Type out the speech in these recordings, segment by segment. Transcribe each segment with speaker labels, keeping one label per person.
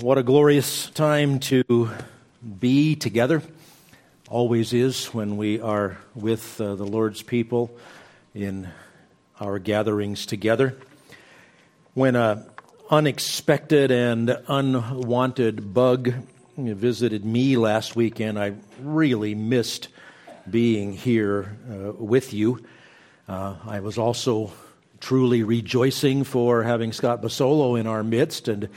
Speaker 1: What a glorious time to be together. Always is when we are with uh, the Lord's people in our gatherings together. When an unexpected and unwanted bug visited me last weekend, I really missed being here uh, with you. Uh, I was also truly rejoicing for having Scott Basolo in our midst and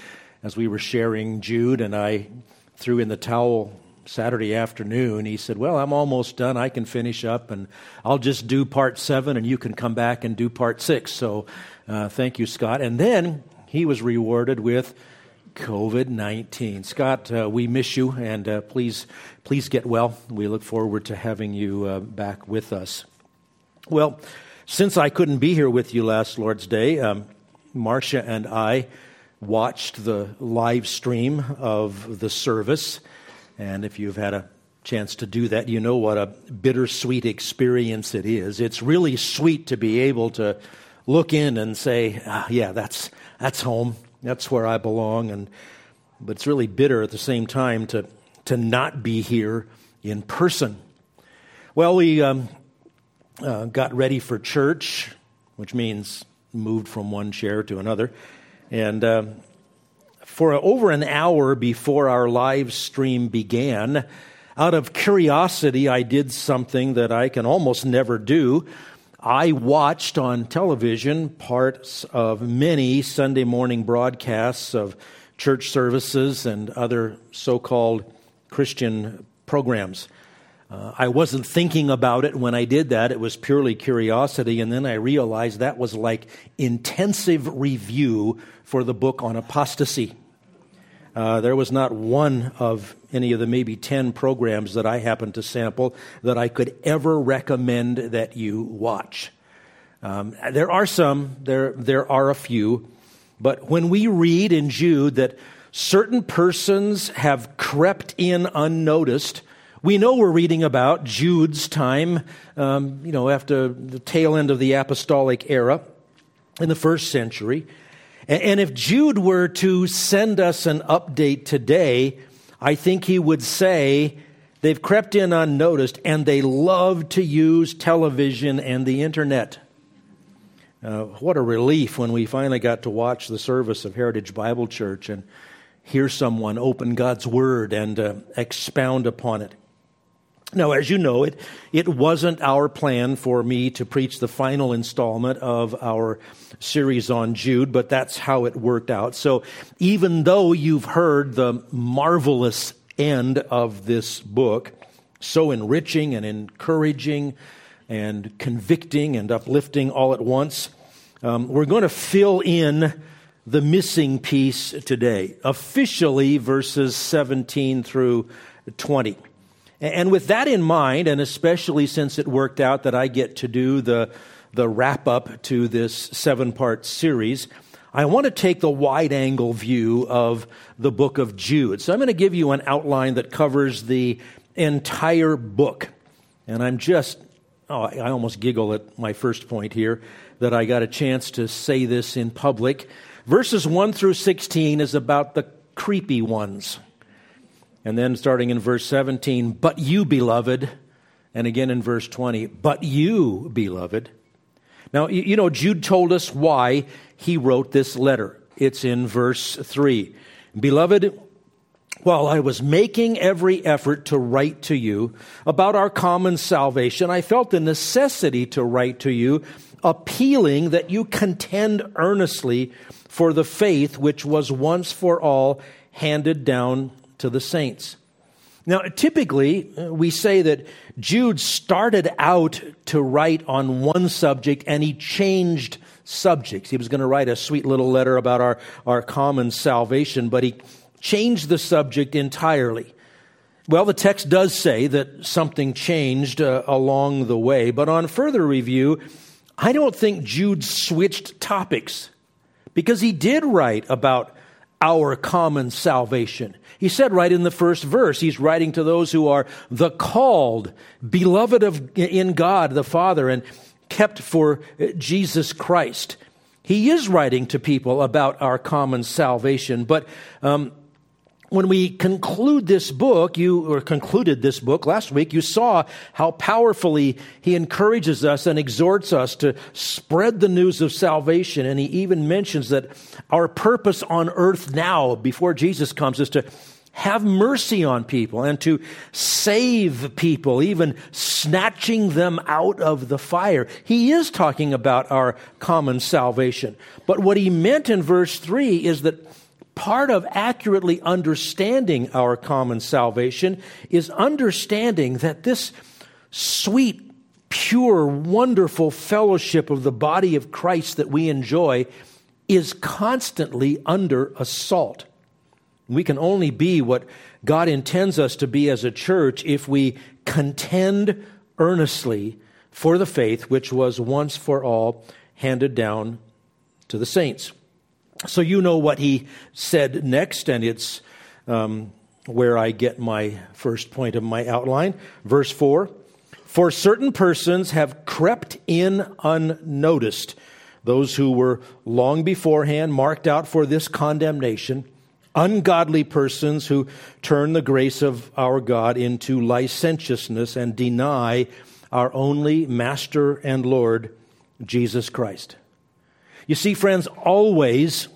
Speaker 1: as we were sharing Jude and I threw in the towel Saturday afternoon, he said, Well, I'm almost done. I can finish up and I'll just do part seven and you can come back and do part six. So uh, thank you, Scott. And then he was rewarded with COVID 19. Scott, uh, we miss you and uh, please, please get well. We look forward to having you uh, back with us. Well, since I couldn't be here with you last Lord's Day, um, Marcia and I watched the live stream of the service. And if you've had a chance to do that, you know what a bittersweet experience it is. It's really sweet to be able to look in and say, ah, yeah, that's, that's home. That's where I belong. And, but it's really bitter at the same time to, to not be here in person. Well, we um, uh, got ready for church, which means moved from one chair to another. And uh, for over an hour before our live stream began, out of curiosity, I did something that I can almost never do. I watched on television parts of many Sunday morning broadcasts of church services and other so called Christian programs. Uh, I wasn't thinking about it when I did that. It was purely curiosity. And then I realized that was like intensive review for the book on apostasy. Uh, there was not one of any of the maybe 10 programs that I happened to sample that I could ever recommend that you watch. Um, there are some, there, there are a few, but when we read in Jude that certain persons have crept in unnoticed, we know we're reading about Jude's time, um, you know, after the tail end of the apostolic era in the first century. And if Jude were to send us an update today, I think he would say they've crept in unnoticed and they love to use television and the internet. Uh, what a relief when we finally got to watch the service of Heritage Bible Church and hear someone open God's Word and uh, expound upon it. Now, as you know, it, it wasn't our plan for me to preach the final installment of our series on Jude, but that's how it worked out. So even though you've heard the marvelous end of this book, so enriching and encouraging and convicting and uplifting all at once, um, we're going to fill in the missing piece today, officially verses 17 through 20. And with that in mind, and especially since it worked out that I get to do the, the wrap up to this seven part series, I want to take the wide angle view of the book of Jude. So I'm going to give you an outline that covers the entire book. And I'm just, oh, I almost giggle at my first point here that I got a chance to say this in public. Verses 1 through 16 is about the creepy ones. And then starting in verse 17, but you, beloved. And again in verse 20, but you, beloved. Now, you know, Jude told us why he wrote this letter. It's in verse 3. Beloved, while I was making every effort to write to you about our common salvation, I felt the necessity to write to you, appealing that you contend earnestly for the faith which was once for all handed down to the saints. Now, typically, uh, we say that Jude started out to write on one subject and he changed subjects. He was going to write a sweet little letter about our, our common salvation, but he changed the subject entirely. Well, the text does say that something changed uh, along the way, but on further review, I don't think Jude switched topics because he did write about our common salvation. He said right in the first verse, he's writing to those who are the called, beloved of, in God the Father, and kept for Jesus Christ. He is writing to people about our common salvation, but um, when we conclude this book, you, or concluded this book last week, you saw how powerfully he encourages us and exhorts us to spread the news of salvation. And he even mentions that our purpose on earth now, before Jesus comes, is to have mercy on people and to save people, even snatching them out of the fire. He is talking about our common salvation. But what he meant in verse 3 is that part of accurately understanding our common salvation is understanding that this sweet, pure, wonderful fellowship of the body of Christ that we enjoy is constantly under assault. We can only be what God intends us to be as a church if we contend earnestly for the faith which was once for all handed down to the saints. So you know what he said next, and it's um, where I get my first point of my outline. Verse 4 For certain persons have crept in unnoticed, those who were long beforehand marked out for this condemnation, ungodly persons who turn the grace of our God into licentiousness and deny our only Master and Lord, Jesus Christ. You see, friends, always,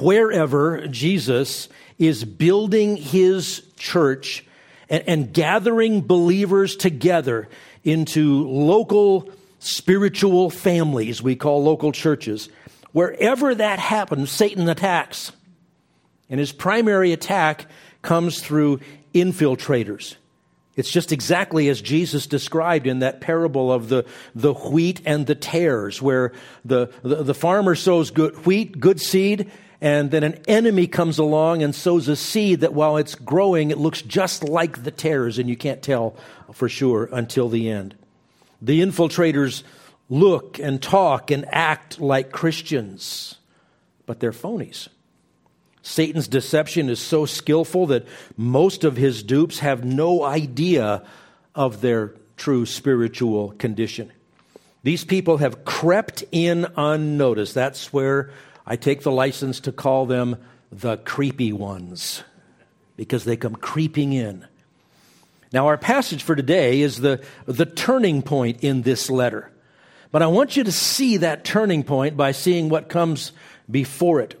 Speaker 1: wherever Jesus is building his church and, and gathering believers together into local spiritual families, we call local churches, wherever that happens, Satan attacks. And his primary attack comes through infiltrators. It's just exactly as Jesus described in that parable of the, the wheat and the tares, where the, the, the farmer sows good wheat, good seed, and then an enemy comes along and sows a seed that while it's growing, it looks just like the tares, and you can't tell for sure until the end. The infiltrators look and talk and act like Christians, but they're phonies. Satan's deception is so skillful that most of his dupes have no idea of their true spiritual condition. These people have crept in unnoticed. That's where I take the license to call them the creepy ones, because they come creeping in. Now, our passage for today is the, the turning point in this letter. But I want you to see that turning point by seeing what comes before it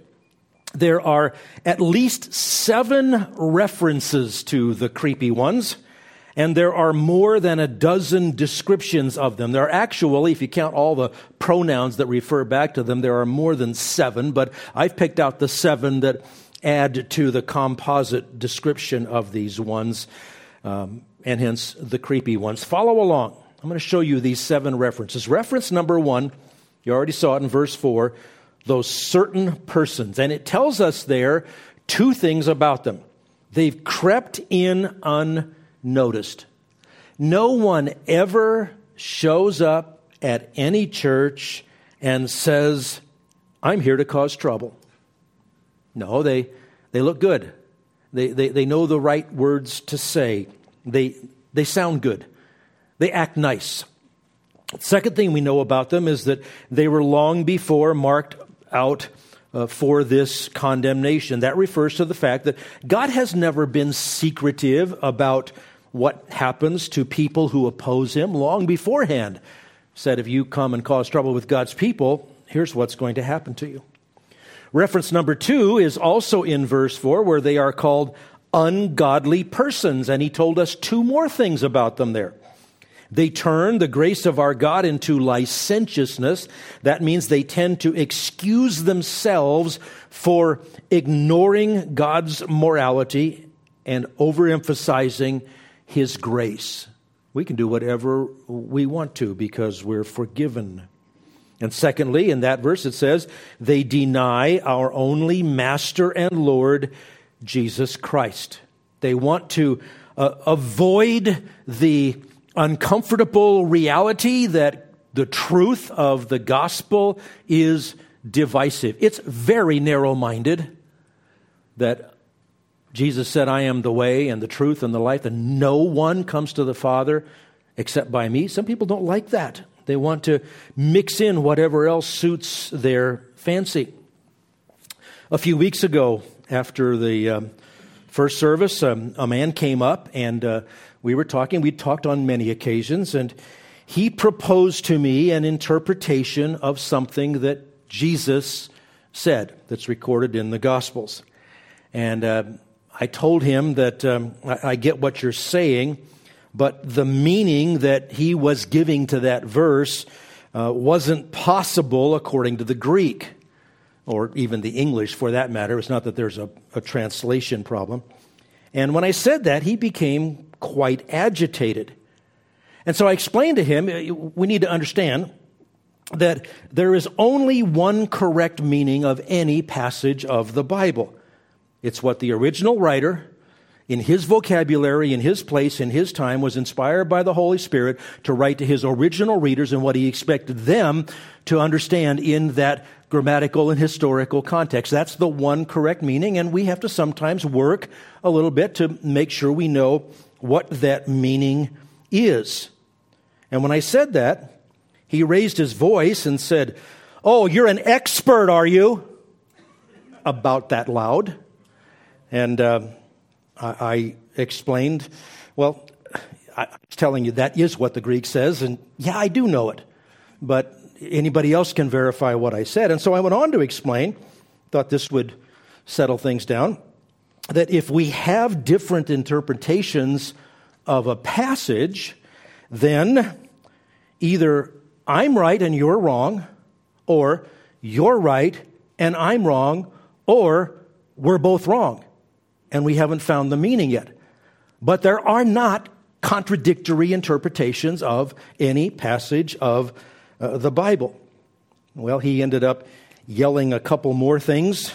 Speaker 1: there are at least seven references to the creepy ones, and there are more than a dozen descriptions of them. There are actually, if you count all the pronouns that refer back to them, there are more than seven, but I've picked out the seven that add to the composite description of these ones, um, and hence the creepy ones. Follow along. I'm going to show you these seven references. Reference number one, you already saw it in verse 4 those certain persons. And it tells us there two things about them. They've crept in unnoticed. No one ever shows up at any church and says, I'm here to cause trouble. No, they, they look good. They, they, they know the right words to say. They, they sound good. They act nice. Second thing we know about them is that they were long before marked out uh, for this condemnation. That refers to the fact that God has never been secretive about what happens to people who oppose him long beforehand. Said, if you come and cause trouble with God's people, here's what's going to happen to you. Reference number two is also in verse 4, where they are called ungodly persons. And he told us two more things about them there. They turn the grace of our God into licentiousness. That means they tend to excuse themselves for ignoring God's morality and overemphasizing His grace. We can do whatever we want to because we're forgiven. And secondly, in that verse, it says, they deny our only Master and Lord, Jesus Christ. They want to uh, avoid the uncomfortable reality that the truth of the gospel is divisive. It's very narrow minded that Jesus said, I am the way and the truth and the life, and no one comes to the Father except by me. Some people don't like that. They want to mix in whatever else suits their fancy. A few weeks ago, after the um, first service, um, a man came up and uh, we were talking. We'd talked on many occasions, and he proposed to me an interpretation of something that Jesus said that's recorded in the Gospels. And uh, I told him that um, I, I get what you're saying, but the meaning that he was giving to that verse uh, wasn't possible according to the Greek, or even the English for that matter. It's not that there's a, a translation problem. And when I said that, he became quite agitated. And so I explained to him we need to understand that there is only one correct meaning of any passage of the Bible. It's what the original writer, in his vocabulary, in his place, in his time, was inspired by the Holy Spirit to write to his original readers and what he expected them to understand in that grammatical and historical context. That's the one correct meaning, and we have to sometimes work a little bit to make sure we know what that meaning is. And when I said that, he raised his voice and said, Oh, you're an expert, are you? About that loud. And uh, I, I explained, well, I was telling you that is what the Greek says, and yeah, I do know it. But anybody else can verify what I said. And so I went on to explain, thought this would settle things down, that if we have different interpretations of a passage, then either I'm right and you're wrong, or you're right and I'm wrong, or we're both wrong and we haven't found the meaning yet. But there are not contradictory interpretations of any passage of uh, the Bible. Well, he ended up yelling a couple more things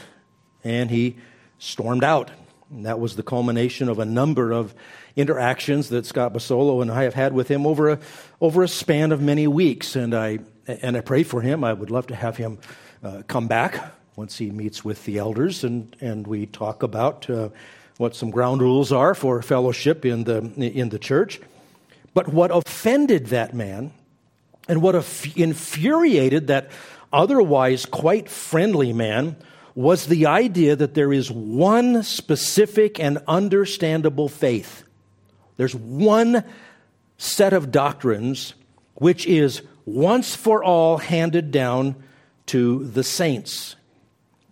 Speaker 1: and he stormed out. And that was the culmination of a number of interactions that Scott Basolo and I have had with him over a, over a span of many weeks. And I, and I pray for him. I would love to have him uh, come back once he meets with the elders and, and we talk about uh, what some ground rules are for fellowship in the, in the church. But what offended that man and what infuriated that otherwise quite friendly man was the idea that there is one specific and understandable faith. There's one set of doctrines which is once for all handed down to the saints.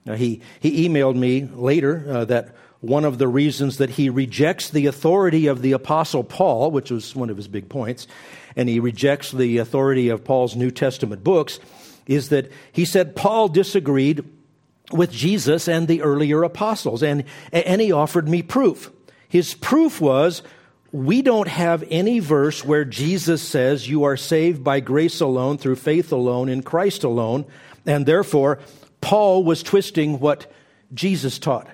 Speaker 1: Now, he, he emailed me later uh, that one of the reasons that he rejects the authority of the Apostle Paul, which was one of his big points, and he rejects the authority of Paul's New Testament books, is that he said Paul disagreed with Jesus and the earlier apostles, and, and he offered me proof. His proof was we don't have any verse where Jesus says you are saved by grace alone, through faith alone, in Christ alone, and therefore Paul was twisting what Jesus taught.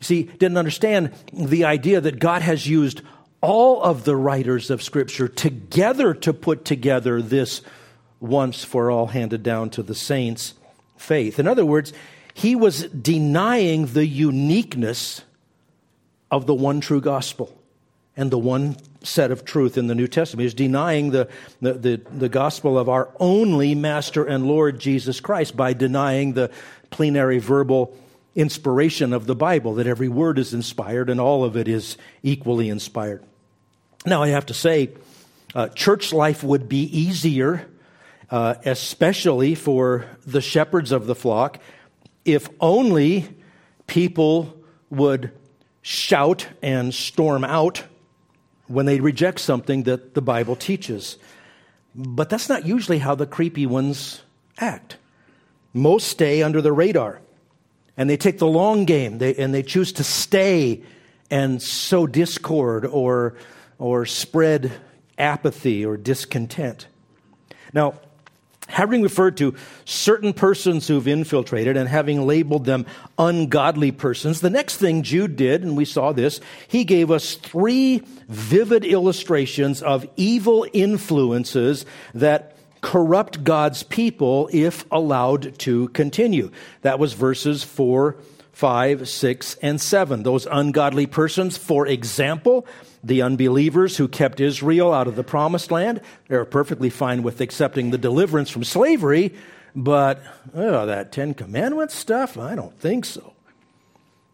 Speaker 1: You see, didn't understand the idea that God has used all of the writers of Scripture together to put together this once for all handed down to the saints faith. In other words, he was denying the uniqueness of the one true gospel and the one set of truth in the New Testament. He's denying the, the, the, the, gospel of our only Master and Lord Jesus Christ by denying the plenary verbal inspiration of the Bible, that every word is inspired and all of it is equally inspired. Now, I have to say, uh, church life would be easier, uh, especially for the shepherds of the flock, if only people would shout and storm out when they reject something that the Bible teaches. But that's not usually how the creepy ones act. Most stay under the radar and they take the long game they, and they choose to stay and sow discord or, or spread apathy or discontent. Now, having referred to certain persons who've infiltrated and having labeled them ungodly persons, the next thing Jude did, and we saw this, he gave us three vivid illustrations of evil influences that corrupt God's people if allowed to continue. That was verses 4, 5, 6, and 7. Those ungodly persons, for example, the unbelievers who kept Israel out of the promised land, they're perfectly fine with accepting the deliverance from slavery, but oh, that Ten Commandments stuff, I don't think so.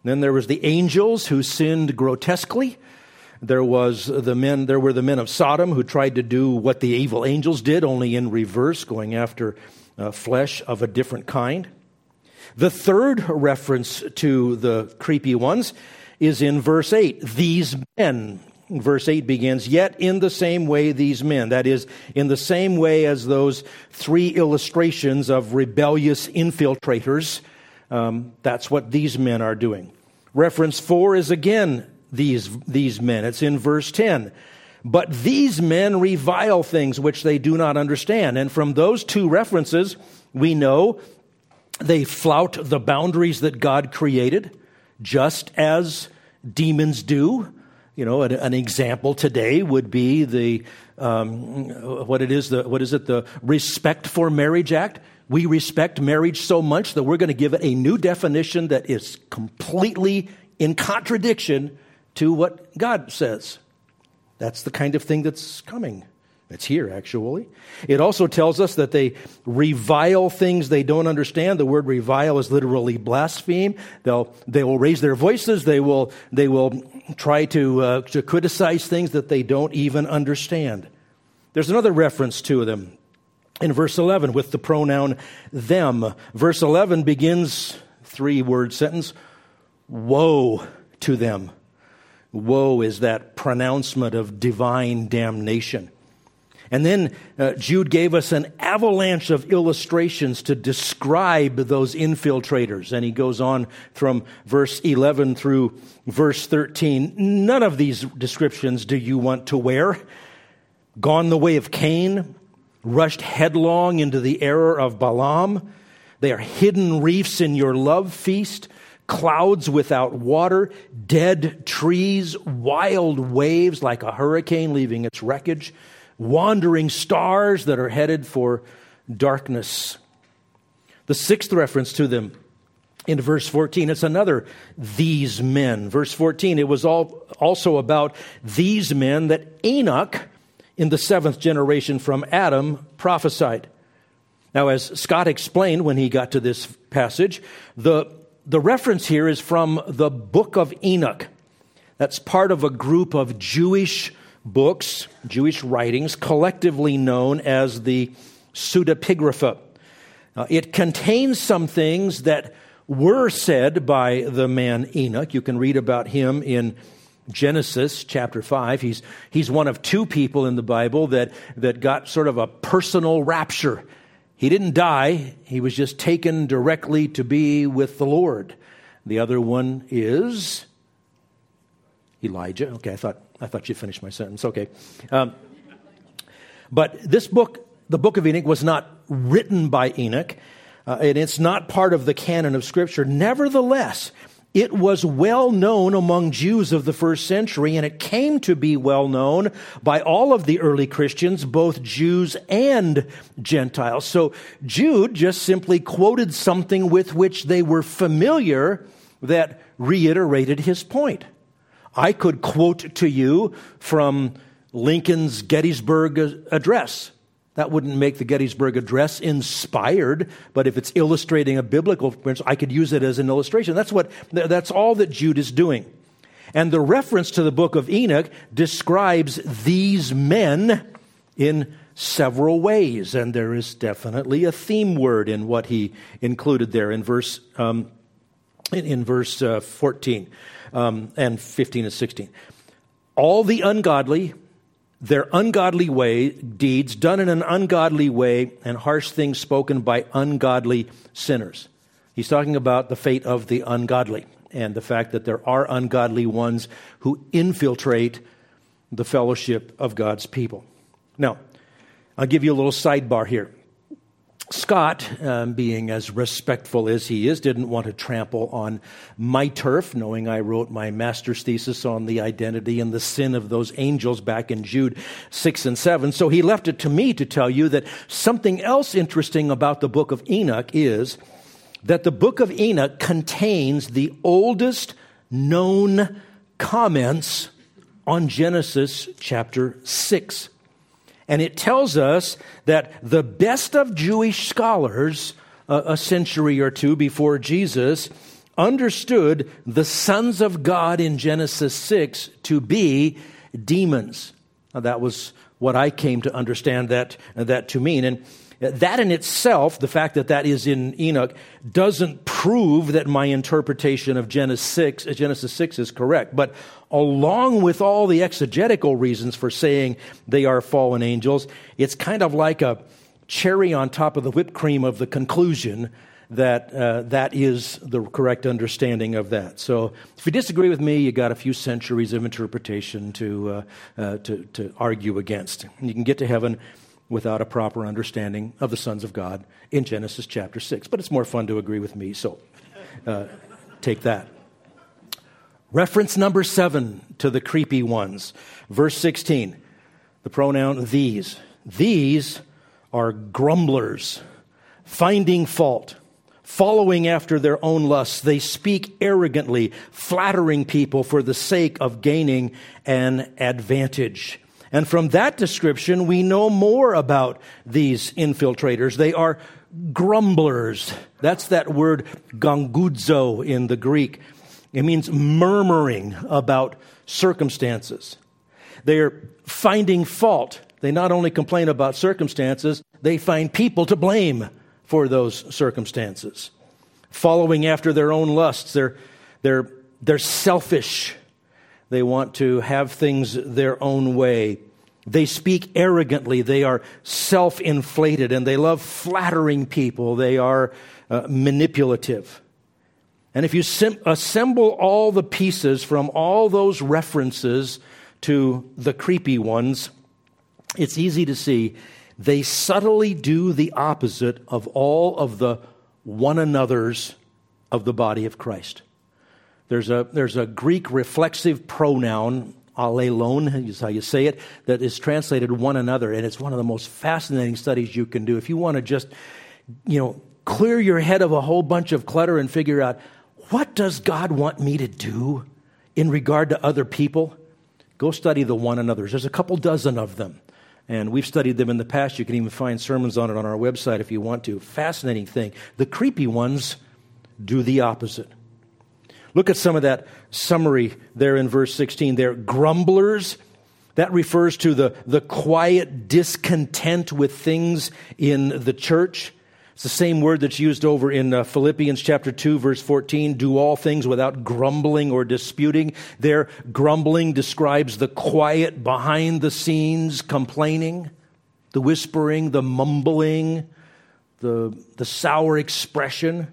Speaker 1: Then there was the angels who sinned grotesquely. There was the men, there were the men of Sodom who tried to do what the evil angels did, only in reverse, going after uh, flesh of a different kind. The third reference to the creepy ones is in verse 8. These men, verse 8 begins, yet in the same way these men. That is, in the same way as those three illustrations of rebellious infiltrators. Um, that's what these men are doing. Reference 4 is again these, these men. It's in verse 10. But these men revile things which they do not understand. And from those two references, we know they flout the boundaries that God created, just as demons do. You know, an, an example today would be the um, what it is the what is it the Respect for Marriage Act. We respect marriage so much that we're going to give it a new definition that is completely in contradiction to what God says. That's the kind of thing that's coming. It's here, actually. It also tells us that they revile things they don't understand. The word revile is literally blaspheme. They'll, they will raise their voices. They will, they will try to, uh, to criticize things that they don't even understand. There's another reference to them in verse 11 with the pronoun them. Verse 11 begins three word sentence Woe to them. Woe is that pronouncement of divine damnation. And then uh, Jude gave us an avalanche of illustrations to describe those infiltrators. And he goes on from verse 11 through verse 13. None of these descriptions do you want to wear. Gone the way of Cain, rushed headlong into the error of Balaam. They are hidden reefs in your love feast clouds without water, dead trees, wild waves like a hurricane leaving its wreckage, wandering stars that are headed for darkness. The sixth reference to them in verse 14, it's another these men. Verse 14, it was all, also about these men that Enoch, in the seventh generation from Adam, prophesied. Now, as Scott explained when he got to this passage, the the reference here is from the book of Enoch. That's part of a group of Jewish books, Jewish writings, collectively known as the pseudepigrapha. Uh, it contains some things that were said by the man Enoch. You can read about him in Genesis chapter 5. He's, he's one of two people in the Bible that, that got sort of a personal rapture he didn't die, he was just taken directly to be with the Lord. The other one is Elijah. Okay, I thought, I thought you'd finish my sentence. Okay. Um, but this book, the book of Enoch, was not written by Enoch, uh, and it's not part of the canon of Scripture. Nevertheless, it was well known among Jews of the first century, and it came to be well known by all of the early Christians, both Jews and Gentiles. So Jude just simply quoted something with which they were familiar that reiterated his point. I could quote to you from Lincoln's Gettysburg Address. That wouldn't make the Gettysburg Address inspired, but if it's illustrating a biblical principle, I could use it as an illustration. That's what, that's all that Jude is doing. And the reference to the book of Enoch describes these men in several ways, and there is definitely a theme word in what he included there in verse um, in, in, verse uh, 14 um, and 15 and 16. All the ungodly their ungodly way, deeds done in an ungodly way, and harsh things spoken by ungodly sinners. He's talking about the fate of the ungodly and the fact that there are ungodly ones who infiltrate the fellowship of God's people. Now, I'll give you a little sidebar here. Scott, um, being as respectful as he is, didn't want to trample on my turf, knowing I wrote my master's thesis on the identity and the sin of those angels back in Jude 6 and 7. So he left it to me to tell you that something else interesting about the book of Enoch is that the book of Enoch contains the oldest known comments on Genesis chapter 6. And it tells us that the best of Jewish scholars, uh, a century or two before Jesus, understood the sons of God in Genesis 6 to be demons. Now, that was what I came to understand that, that to mean. And that in itself, the fact that that is in Enoch, doesn't prove that my interpretation of Genesis 6, Genesis 6 is correct. But along with all the exegetical reasons for saying they are fallen angels, it's kind of like a cherry on top of the whipped cream of the conclusion that uh, that is the correct understanding of that. So, if you disagree with me, you got a few centuries of interpretation to uh, uh, to, to argue against. You can get to heaven without a proper understanding of the sons of God in Genesis chapter six. But it's more fun to agree with me, so uh, take that. Reference number seven to the creepy ones, verse sixteen, the pronoun these. These are grumblers, finding fault following after their own lusts. They speak arrogantly, flattering people for the sake of gaining an advantage. And from that description, we know more about these infiltrators. They are grumblers. That's that word gongudzo in the Greek. It means murmuring about circumstances. They're finding fault. They not only complain about circumstances, they find people to blame for those circumstances. Following after their own lusts, they're, they're, they're selfish. They want to have things their own way. They speak arrogantly. They are self inflated and they love flattering people. They are uh, manipulative. And if you sim- assemble all the pieces from all those references to the creepy ones, it's easy to see they subtly do the opposite of all of the one another's of the body of Christ. There's a, there's a Greek reflexive pronoun, allelon, is how you say it, that is translated one another, and it's one of the most fascinating studies you can do. If you want to just, you know, clear your head of a whole bunch of clutter and figure out what does God want me to do in regard to other people, go study the one another's. There's a couple dozen of them. And we've studied them in the past. You can even find sermons on it on our website if you want to. Fascinating thing. The creepy ones do the opposite. Look at some of that summary there in verse 16. They're grumblers. That refers to the, the quiet discontent with things in the church. It's the same word that's used over in uh, Philippians chapter 2 verse 14, do all things without grumbling or disputing. There grumbling describes the quiet behind the scenes complaining, the whispering, the mumbling, the, the sour expression.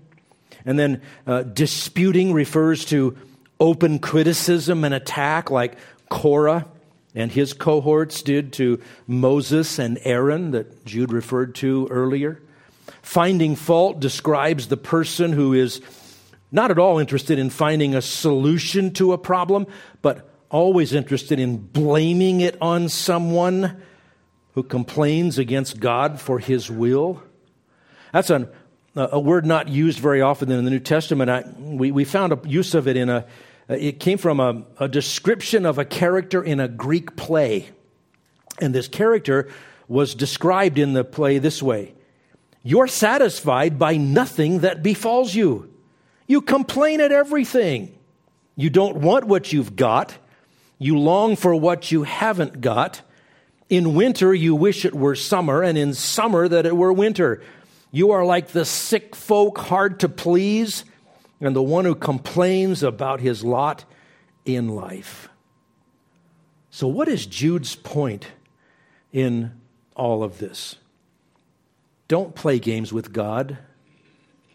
Speaker 1: And then uh, disputing refers to open criticism and attack like Korah and his cohorts did to Moses and Aaron that Jude referred to earlier. Finding fault describes the person who is not at all interested in finding a solution to a problem, but always interested in blaming it on someone who complains against God for his will. That's an, a word not used very often in the New Testament. I, we, we found a use of it in a, it came from a, a description of a character in a Greek play. And this character was described in the play this way you're satisfied by nothing that befalls you. You complain at everything. You don't want what you've got. You long for what you haven't got. In winter, you wish it were summer, and in summer, that it were winter. You are like the sick folk, hard to please, and the one who complains about his lot in life. So, what is Jude's point in all of this? Don't play games with God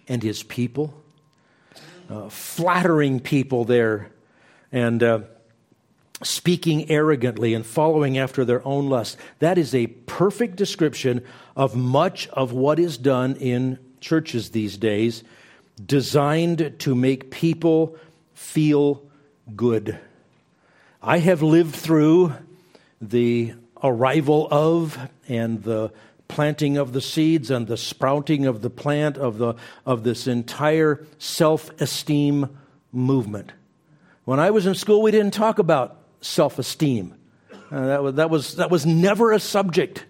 Speaker 1: and his people. Uh, flattering people there and uh, speaking arrogantly and following after their own lust. That is a perfect description of much of what is done in churches these days, designed to make people feel good. I have lived through the arrival of and the planting of the seeds and the sprouting of the plant of, the, of this entire self esteem movement. When I was in school, we didn't talk about self esteem. Uh, that, was, that, was, that was never a subject.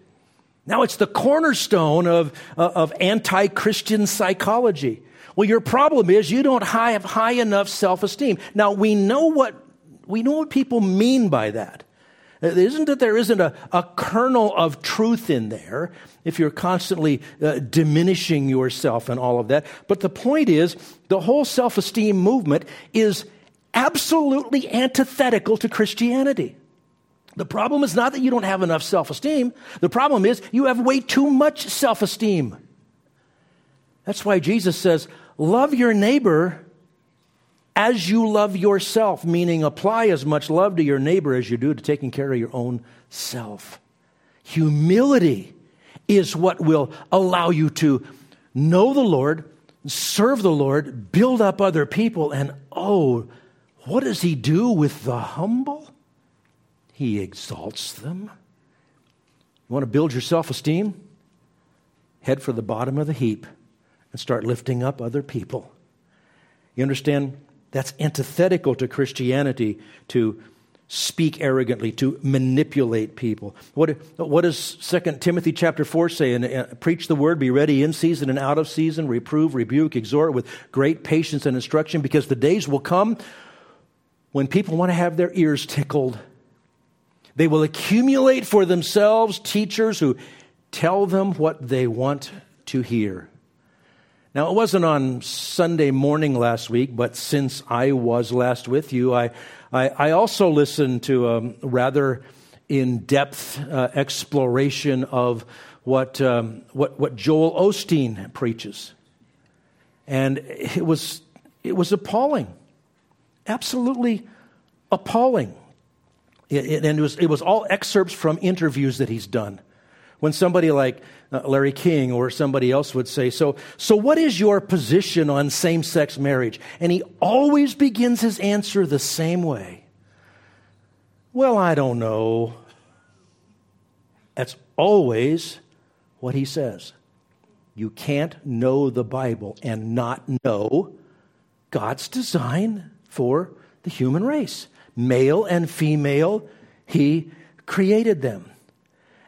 Speaker 1: Now it's the cornerstone of, uh, of anti Christian psychology. Well, your problem is you don't have high enough self esteem. Now, we know what, we know what people mean by that. It isn't that there isn't a, a kernel of truth in there if you're constantly uh, diminishing yourself and all of that. But the point is, the whole self esteem movement is absolutely antithetical to Christianity. The problem is not that you don't have enough self esteem, the problem is you have way too much self esteem. That's why Jesus says, Love your neighbor as you love yourself, meaning apply as much love to your neighbor as you do to taking care of your own self. Humility is what will allow you to know the Lord, serve the Lord, build up other people, and oh, what does he do with the humble? He exalts them. You want to build your self esteem? Head for the bottom of the heap and start lifting up other people. You understand? That's antithetical to Christianity to speak arrogantly, to manipulate people. What, what does 2 Timothy chapter 4 say? And, uh, preach the word, be ready in season and out of season, reprove, rebuke, exhort with great patience and instruction, because the days will come when people want to have their ears tickled. They will accumulate for themselves teachers who tell them what they want to hear. Now, it wasn't on Sunday morning last week, but since I was last with you, I, I, I also listened to a rather in depth uh, exploration of what, um, what, what Joel Osteen preaches. And it was, it was appalling, absolutely appalling. It, it, and it was, it was all excerpts from interviews that he's done. When somebody like uh, Larry King or somebody else would say, so, so what is your position on same sex marriage? And he always begins his answer the same way. Well, I don't know. That's always what he says. You can't know the Bible and not know God's design for the human race. Male and female, he created them.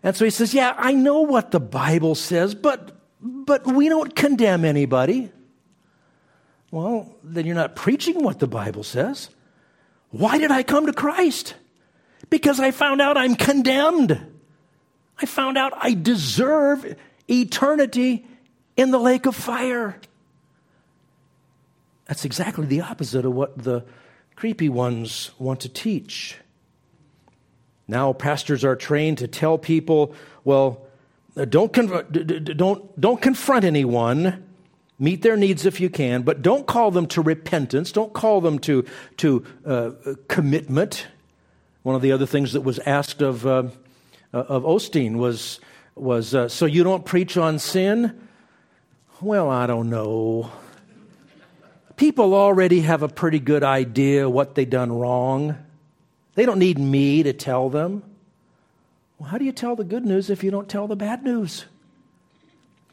Speaker 1: And so he says, Yeah, I know what the Bible says, but, but we don't condemn anybody. Well, then you're not preaching what the Bible says. Why did I come to Christ? Because I found out I'm condemned. I found out I deserve eternity in the lake of fire. That's exactly the opposite of what the creepy ones want to teach. Now, pastors are trained to tell people, well, don't, don't, don't confront anyone. Meet their needs if you can, but don't call them to repentance. Don't call them to, to uh, commitment. One of the other things that was asked of, uh, of Osteen was, was uh, so you don't preach on sin? Well, I don't know. People already have a pretty good idea what they've done wrong. They don't need me to tell them. Well, how do you tell the good news if you don't tell the bad news?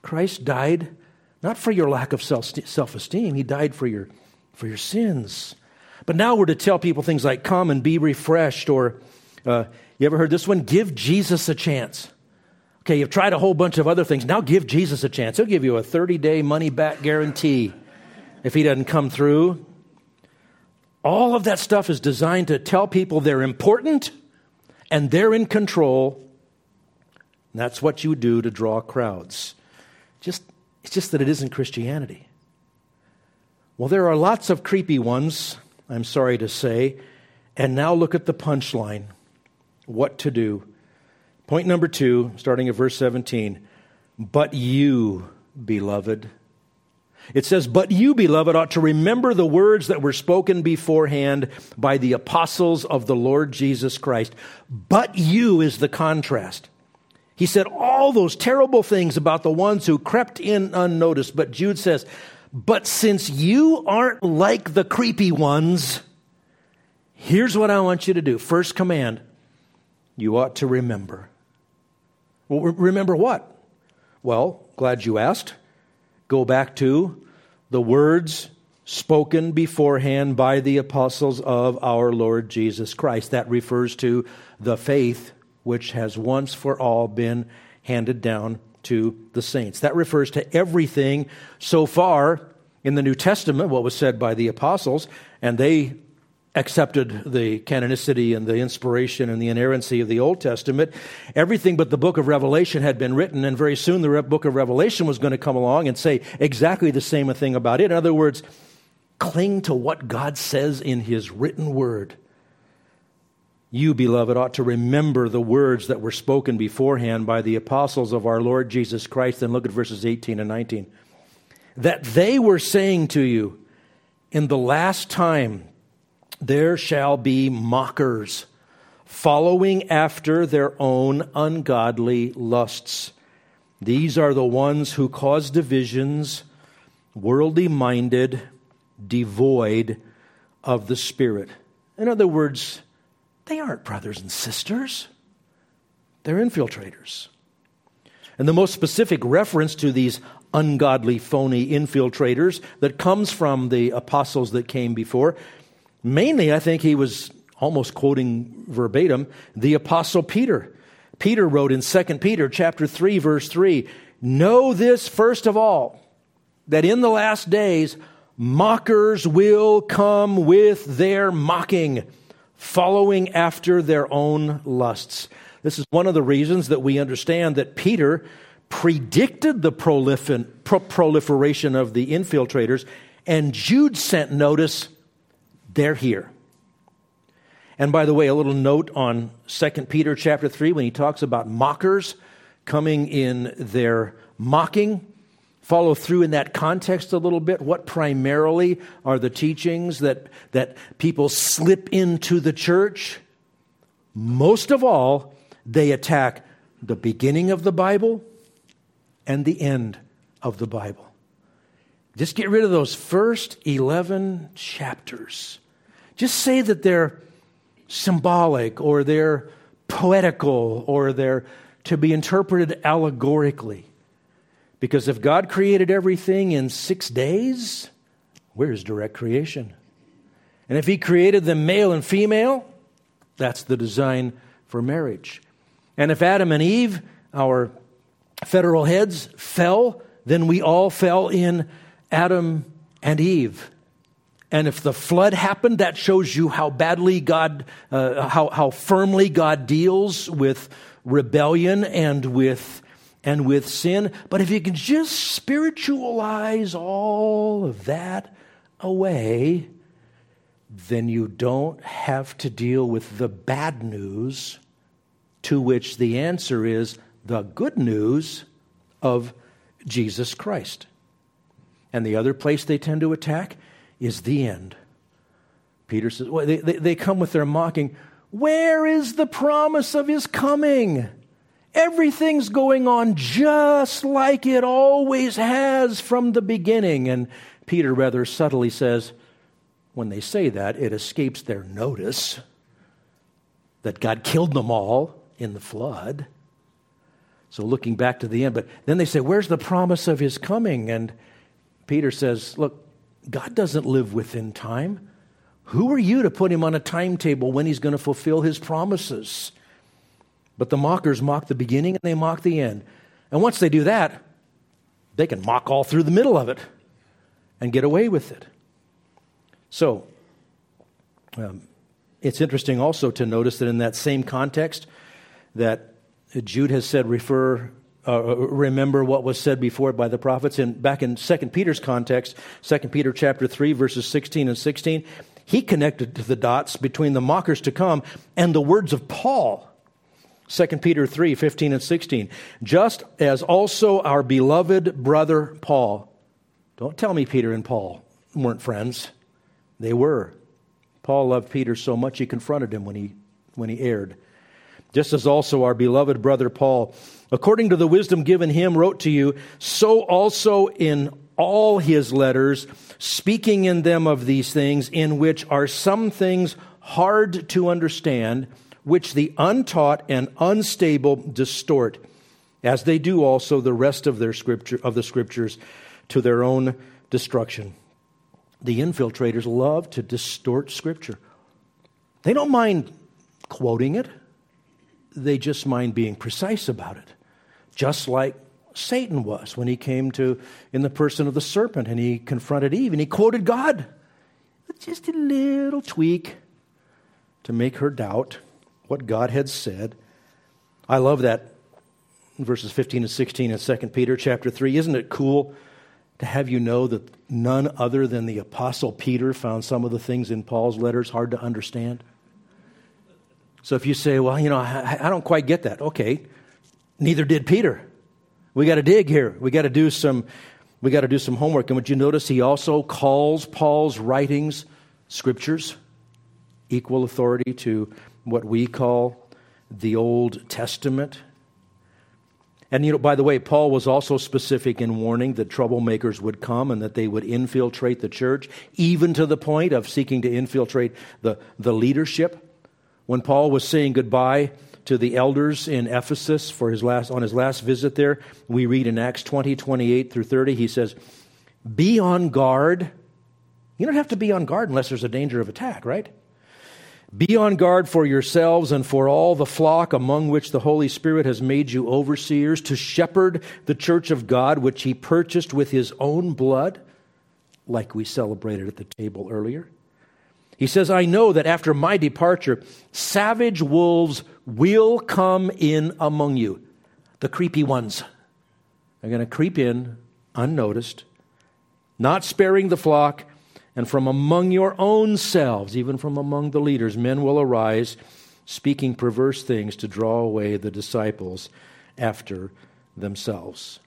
Speaker 1: Christ died not for your lack of self esteem, He died for your, for your sins. But now we're to tell people things like, come and be refreshed, or uh, you ever heard this one? Give Jesus a chance. Okay, you've tried a whole bunch of other things. Now give Jesus a chance. He'll give you a 30 day money back guarantee if he doesn't come through. All of that stuff is designed to tell people they're important and they're in control. And that's what you do to draw crowds. Just, it's just that it isn't Christianity. Well, there are lots of creepy ones, I'm sorry to say. And now look at the punchline what to do. Point number two, starting at verse 17. But you, beloved, it says, But you, beloved, ought to remember the words that were spoken beforehand by the apostles of the Lord Jesus Christ. But you is the contrast. He said all those terrible things about the ones who crept in unnoticed. But Jude says, But since you aren't like the creepy ones, here's what I want you to do. First command you ought to remember. Well, remember what? Well, glad you asked go back to the words spoken beforehand by the apostles of our Lord Jesus Christ. That refers to the faith which has once for all been handed down to the saints. That refers to everything so far in the New Testament what was said by the apostles, and they accepted the canonicity and the inspiration and the inerrancy of the Old Testament. Everything but the book of Revelation had been written, and very soon the book of Revelation was going to come along and say exactly the same thing about it. In other words, cling to what God says in His written word. You, beloved, ought to remember the words that were spoken beforehand by the apostles of our Lord Jesus Christ. And look at verses 18 and 19. That they were saying to you, in the last time, there shall be mockers, following after their own ungodly lusts. These are the ones who cause divisions, worldly minded, devoid of the Spirit. In other words, they aren't brothers and sisters, they're infiltrators. And the most specific reference to these ungodly, phony infiltrators that comes from the apostles that came before Mainly, I think he was almost quoting verbatim the apostle Peter. Peter wrote in 2 Peter chapter 3 verse 3, "Know this first of all, that in the last days mockers will come with their mocking, following after their own lusts." This is one of the reasons that we understand that Peter predicted the proliferation of the infiltrators, and Jude sent notice they're here. And by the way, a little note on 2 Peter chapter 3 when he talks about mockers coming in their mocking. Follow through in that context a little bit. What primarily are the teachings that, that people slip into the church? Most of all, they attack the beginning of the Bible and the end of the Bible. Just get rid of those first 11 chapters. Just say that they're symbolic or they're poetical or they're to be interpreted allegorically. Because if God created everything in six days, where's direct creation? And if He created them male and female, that's the design for marriage. And if Adam and Eve, our federal heads, fell, then we all fell in Adam and Eve. And if the flood happened, that shows you how badly God, uh, how, how firmly God deals with rebellion and with, and with sin. But if you can just spiritualize all of that away, then you don't have to deal with the bad news, to which the answer is the good news of Jesus Christ. And the other place they tend to attack is the end. Peter says, well, they, they, they come with their mocking. Where is the promise of his coming? Everything's going on just like it always has from the beginning. And Peter rather subtly says, when they say that, it escapes their notice that God killed them all in the flood. So looking back to the end, but then they say, Where's the promise of his coming? And Peter says, Look, God doesn't live within time. Who are you to put him on a timetable when he's going to fulfill his promises? But the mockers mock the beginning and they mock the end. And once they do that, they can mock all through the middle of it and get away with it. So, um, it's interesting also to notice that in that same context, that Jude has said, refer uh, remember what was said before by the prophets. And back in 2 Peter's context, 2 Peter chapter 3, verses 16 and 16, he connected the dots between the mockers to come and the words of Paul. 2 Peter 3, 15 and 16. Just as also our beloved brother Paul. Don't tell me Peter and Paul weren't friends. They were. Paul loved Peter so much he confronted him when he, when he erred just as also our beloved brother Paul, according to the wisdom given him, wrote to you, so also in all his letters, speaking in them of these things, in which are some things hard to understand, which the untaught and unstable distort, as they do also the rest of their scripture of the scriptures to their own destruction. The infiltrators love to distort scripture. They don't mind quoting it they just mind being precise about it. Just like Satan was when he came to in the person of the serpent and he confronted Eve and he quoted God. With just a little tweak to make her doubt what God had said. I love that verses 15 and 16 in 2 Peter chapter 3. Isn't it cool to have you know that none other than the apostle Peter found some of the things in Paul's letters hard to understand? So if you say, well, you know, I, I don't quite get that. Okay. Neither did Peter. We got to dig here. We got to do some we got to do some homework. And would you notice he also calls Paul's writings scriptures, equal authority to what we call the Old Testament. And, you know, by the way, Paul was also specific in warning that troublemakers would come and that they would infiltrate the church, even to the point of seeking to infiltrate the, the leadership. When Paul was saying goodbye to the elders in Ephesus for his last, on his last visit there, we read in Acts 20, 28 through 30, he says, Be on guard. You don't have to be on guard unless there's a danger of attack, right? Be on guard for yourselves and for all the flock among which the Holy Spirit has made you overseers to shepherd the church of God, which he purchased with his own blood, like we celebrated at the table earlier. He says, I know that after my departure, savage wolves will come in among you, the creepy ones. They're going to creep in unnoticed, not sparing the flock and from among your own selves, even from among the leaders, men will arise, speaking perverse things to draw away the disciples after themselves.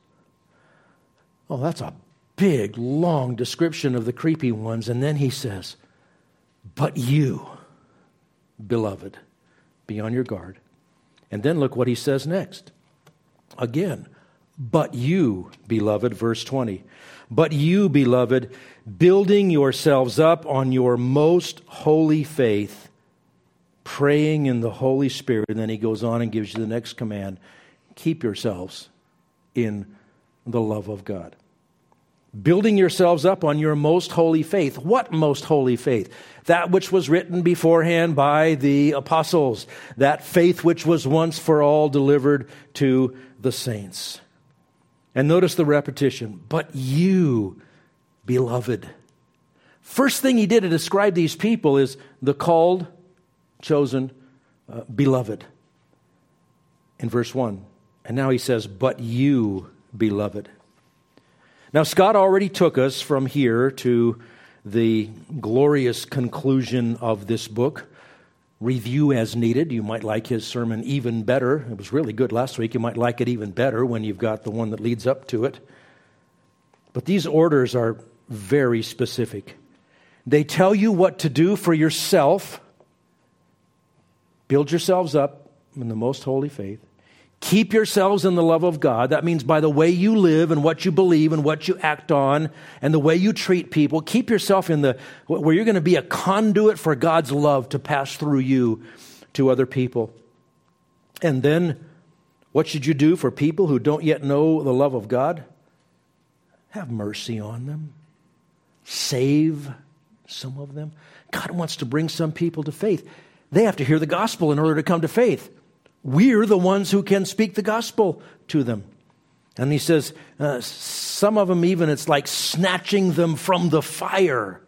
Speaker 1: Oh, that's a big, long description of the creepy ones. And then he says, But you, beloved, be on your guard. And then look what he says next. Again, but you, beloved, verse 20. But you, beloved, building yourselves up on your most holy faith, praying in the Holy Spirit. And then he goes on and gives you the next command keep yourselves in the love of God. Building yourselves up on your most holy faith. What most holy faith? That which was written beforehand by the apostles. That faith which was once for all delivered to the saints. And notice the repetition. But you, beloved. First thing he did to describe these people is the called, chosen, uh, beloved. In verse 1. And now he says, But you, beloved. Now, Scott already took us from here to the glorious conclusion of this book. Review as needed. You might like his sermon even better. It was really good last week. You might like it even better when you've got the one that leads up to it. But these orders are very specific. They tell you what to do for yourself. Build yourselves up in the most holy faith. Keep yourselves in the love of God. That means by the way you live and what you believe and what you act on and the way you treat people. Keep yourself in the, where you're going to be a conduit for God's love to pass through you to other people. And then, what should you do for people who don't yet know the love of God? Have mercy on them save some of them. God wants to bring some people to faith. They have to hear the gospel in order to come to faith. We're the ones who can speak the gospel to them. And he says, uh, some of them, even, it's like snatching them from the fire.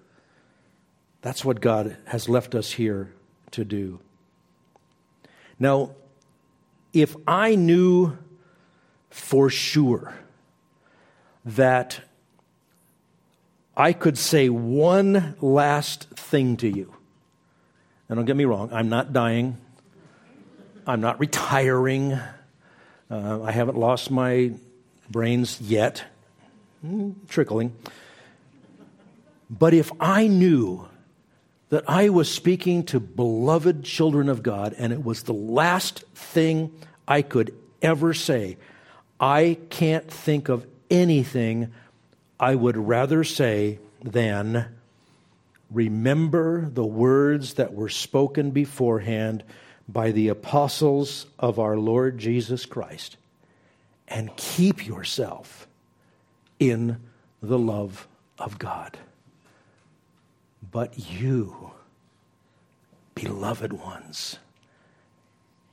Speaker 1: That's what God has left us here to do. Now, if I knew for sure that I could say one last thing to you. And don't get me wrong, I'm not dying. I'm not retiring. Uh, I haven't lost my brains yet. Mm, trickling. But if I knew that I was speaking to beloved children of God and it was the last thing I could ever say, I can't think of anything I would rather say than remember the words that were spoken beforehand by the apostles of our Lord Jesus Christ and keep yourself in the love of God. But you, beloved ones,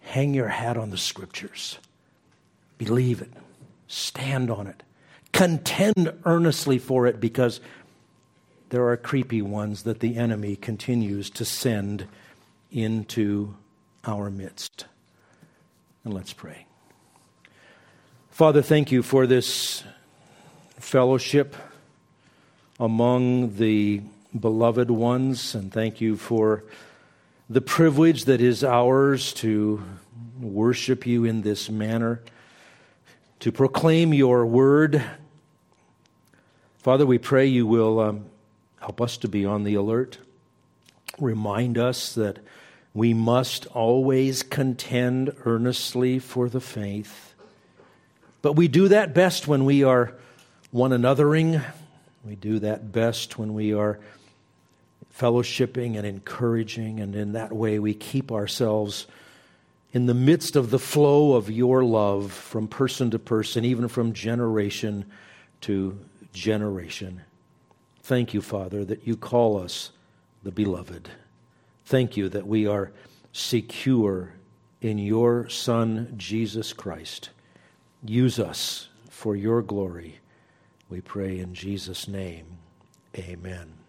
Speaker 1: hang your hat on the scriptures, believe it, stand on it, contend earnestly for it because there are creepy ones that the enemy continues to send into our midst. And let's pray. Father, thank you for this fellowship among the beloved ones, and thank you for the privilege that is ours to worship you in this manner, to proclaim your word. Father, we pray you will um, help us to be on the alert, remind us that we must always contend earnestly for the faith. But we do that best when we are one anothering. We do that best when we are fellowshipping and encouraging, and in that way we keep ourselves in the midst of the flow of your love from person to person, even from generation to generation. Thank you, Father, that you call us the beloved. Thank you that we are secure in your Son, Jesus Christ. Use us for your glory. We pray in Jesus' name. Amen.